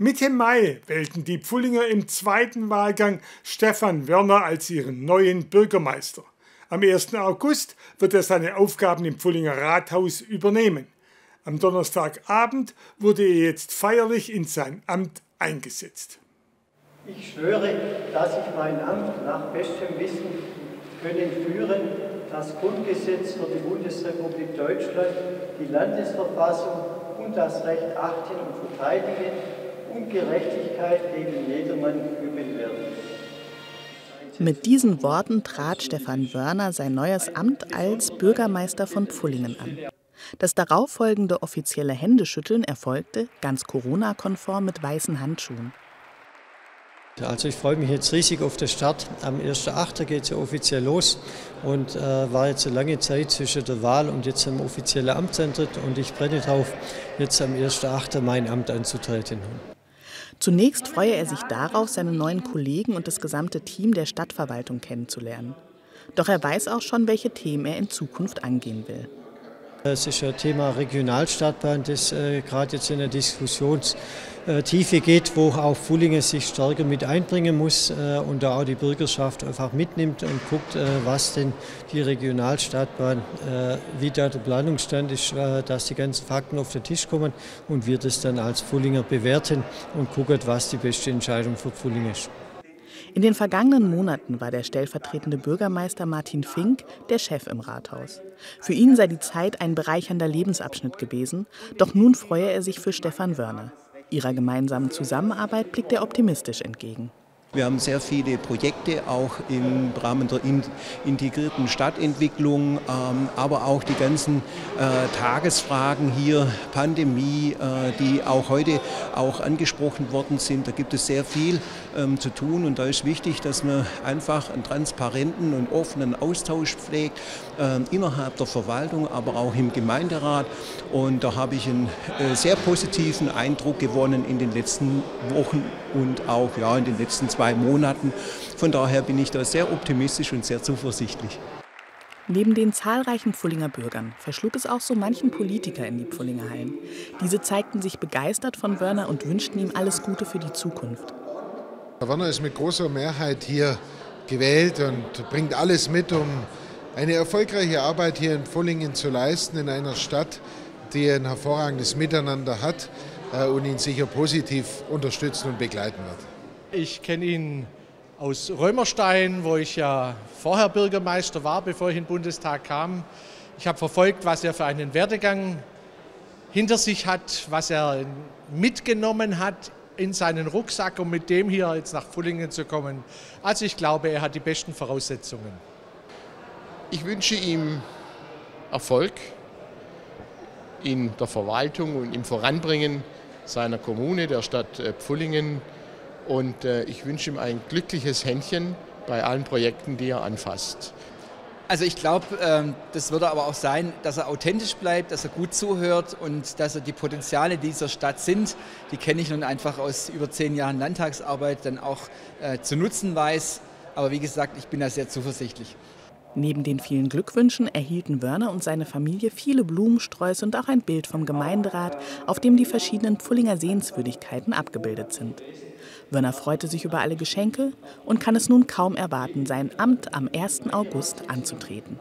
Mitte Mai wählten die Pfullinger im zweiten Wahlgang Stefan Wörner als ihren neuen Bürgermeister. Am 1. August wird er seine Aufgaben im Pfullinger Rathaus übernehmen. Am Donnerstagabend wurde er jetzt feierlich in sein Amt eingesetzt. Ich schwöre, dass ich mein Amt nach bestem Wissen können führen, das Grundgesetz für die Bundesrepublik Deutschland, die Landesverfassung und das Recht achten und verteidigen und Gerechtigkeit gegen jedermann üben werden. Mit diesen Worten trat Stefan Wörner sein neues Amt als Bürgermeister von Pfullingen an. Das darauffolgende offizielle Händeschütteln erfolgte, ganz Corona-konform mit weißen Handschuhen. Also ich freue mich jetzt riesig auf den Start. Am 1.8. geht es ja offiziell los und äh, war jetzt eine lange Zeit zwischen der Wahl und jetzt am offiziellen Amtsantritt und ich brenne darauf, jetzt am 1.8. mein Amt anzutreten. Zunächst freue er sich darauf, seine neuen Kollegen und das gesamte Team der Stadtverwaltung kennenzulernen. Doch er weiß auch schon, welche Themen er in Zukunft angehen will. Es ist ein Thema Regionalstadtbahn, das äh, gerade jetzt in der Diskussionstiefe geht, wo auch Fullingen sich stärker mit einbringen muss äh, und da auch die Bürgerschaft einfach mitnimmt und guckt, äh, was denn die Regionalstadtbahn, äh, wie da der Planungsstand ist, äh, dass die ganzen Fakten auf den Tisch kommen und wir das dann als Fullinger bewerten und gucken, was die beste Entscheidung für Fulling ist. In den vergangenen Monaten war der stellvertretende Bürgermeister Martin Fink der Chef im Rathaus. Für ihn sei die Zeit ein bereichernder Lebensabschnitt gewesen, doch nun freue er sich für Stefan Wörner. Ihrer gemeinsamen Zusammenarbeit blickt er optimistisch entgegen. Wir haben sehr viele Projekte auch im Rahmen der integrierten Stadtentwicklung, ähm, aber auch die ganzen äh, Tagesfragen hier, Pandemie, äh, die auch heute auch angesprochen worden sind. Da gibt es sehr viel ähm, zu tun und da ist wichtig, dass man einfach einen transparenten und offenen Austausch pflegt äh, innerhalb der Verwaltung, aber auch im Gemeinderat. Und da habe ich einen sehr positiven Eindruck gewonnen in den letzten Wochen und auch ja, in den letzten zwei Monaten. Von daher bin ich da sehr optimistisch und sehr zuversichtlich. Neben den zahlreichen Pfullinger Bürgern verschlug es auch so manchen Politiker in die Pfullinger Hallen. Diese zeigten sich begeistert von Wörner und wünschten ihm alles Gute für die Zukunft. Herr Werner ist mit großer Mehrheit hier gewählt und bringt alles mit, um eine erfolgreiche Arbeit hier in Pfullingen zu leisten, in einer Stadt, die ein hervorragendes Miteinander hat äh, und ihn sicher positiv unterstützen und begleiten wird. Ich kenne ihn aus Römerstein, wo ich ja vorher Bürgermeister war, bevor ich in den Bundestag kam. Ich habe verfolgt, was er für einen Werdegang hinter sich hat, was er mitgenommen hat in seinen Rucksack, um mit dem hier jetzt nach Fullingen zu kommen. Also ich glaube, er hat die besten Voraussetzungen. Ich wünsche ihm Erfolg in der Verwaltung und im Voranbringen seiner Kommune, der Stadt äh, Pfullingen. Und äh, ich wünsche ihm ein glückliches Händchen bei allen Projekten, die er anfasst. Also ich glaube, ähm, das würde aber auch sein, dass er authentisch bleibt, dass er gut zuhört und dass er die Potenziale dieser Stadt sind, die kenne ich nun einfach aus über zehn Jahren Landtagsarbeit, dann auch äh, zu nutzen weiß. Aber wie gesagt, ich bin da sehr zuversichtlich. Neben den vielen Glückwünschen erhielten Wörner und seine Familie viele Blumensträuße und auch ein Bild vom Gemeinderat, auf dem die verschiedenen Pfullinger Sehenswürdigkeiten abgebildet sind. Wörner freute sich über alle Geschenke und kann es nun kaum erwarten, sein Amt am 1. August anzutreten.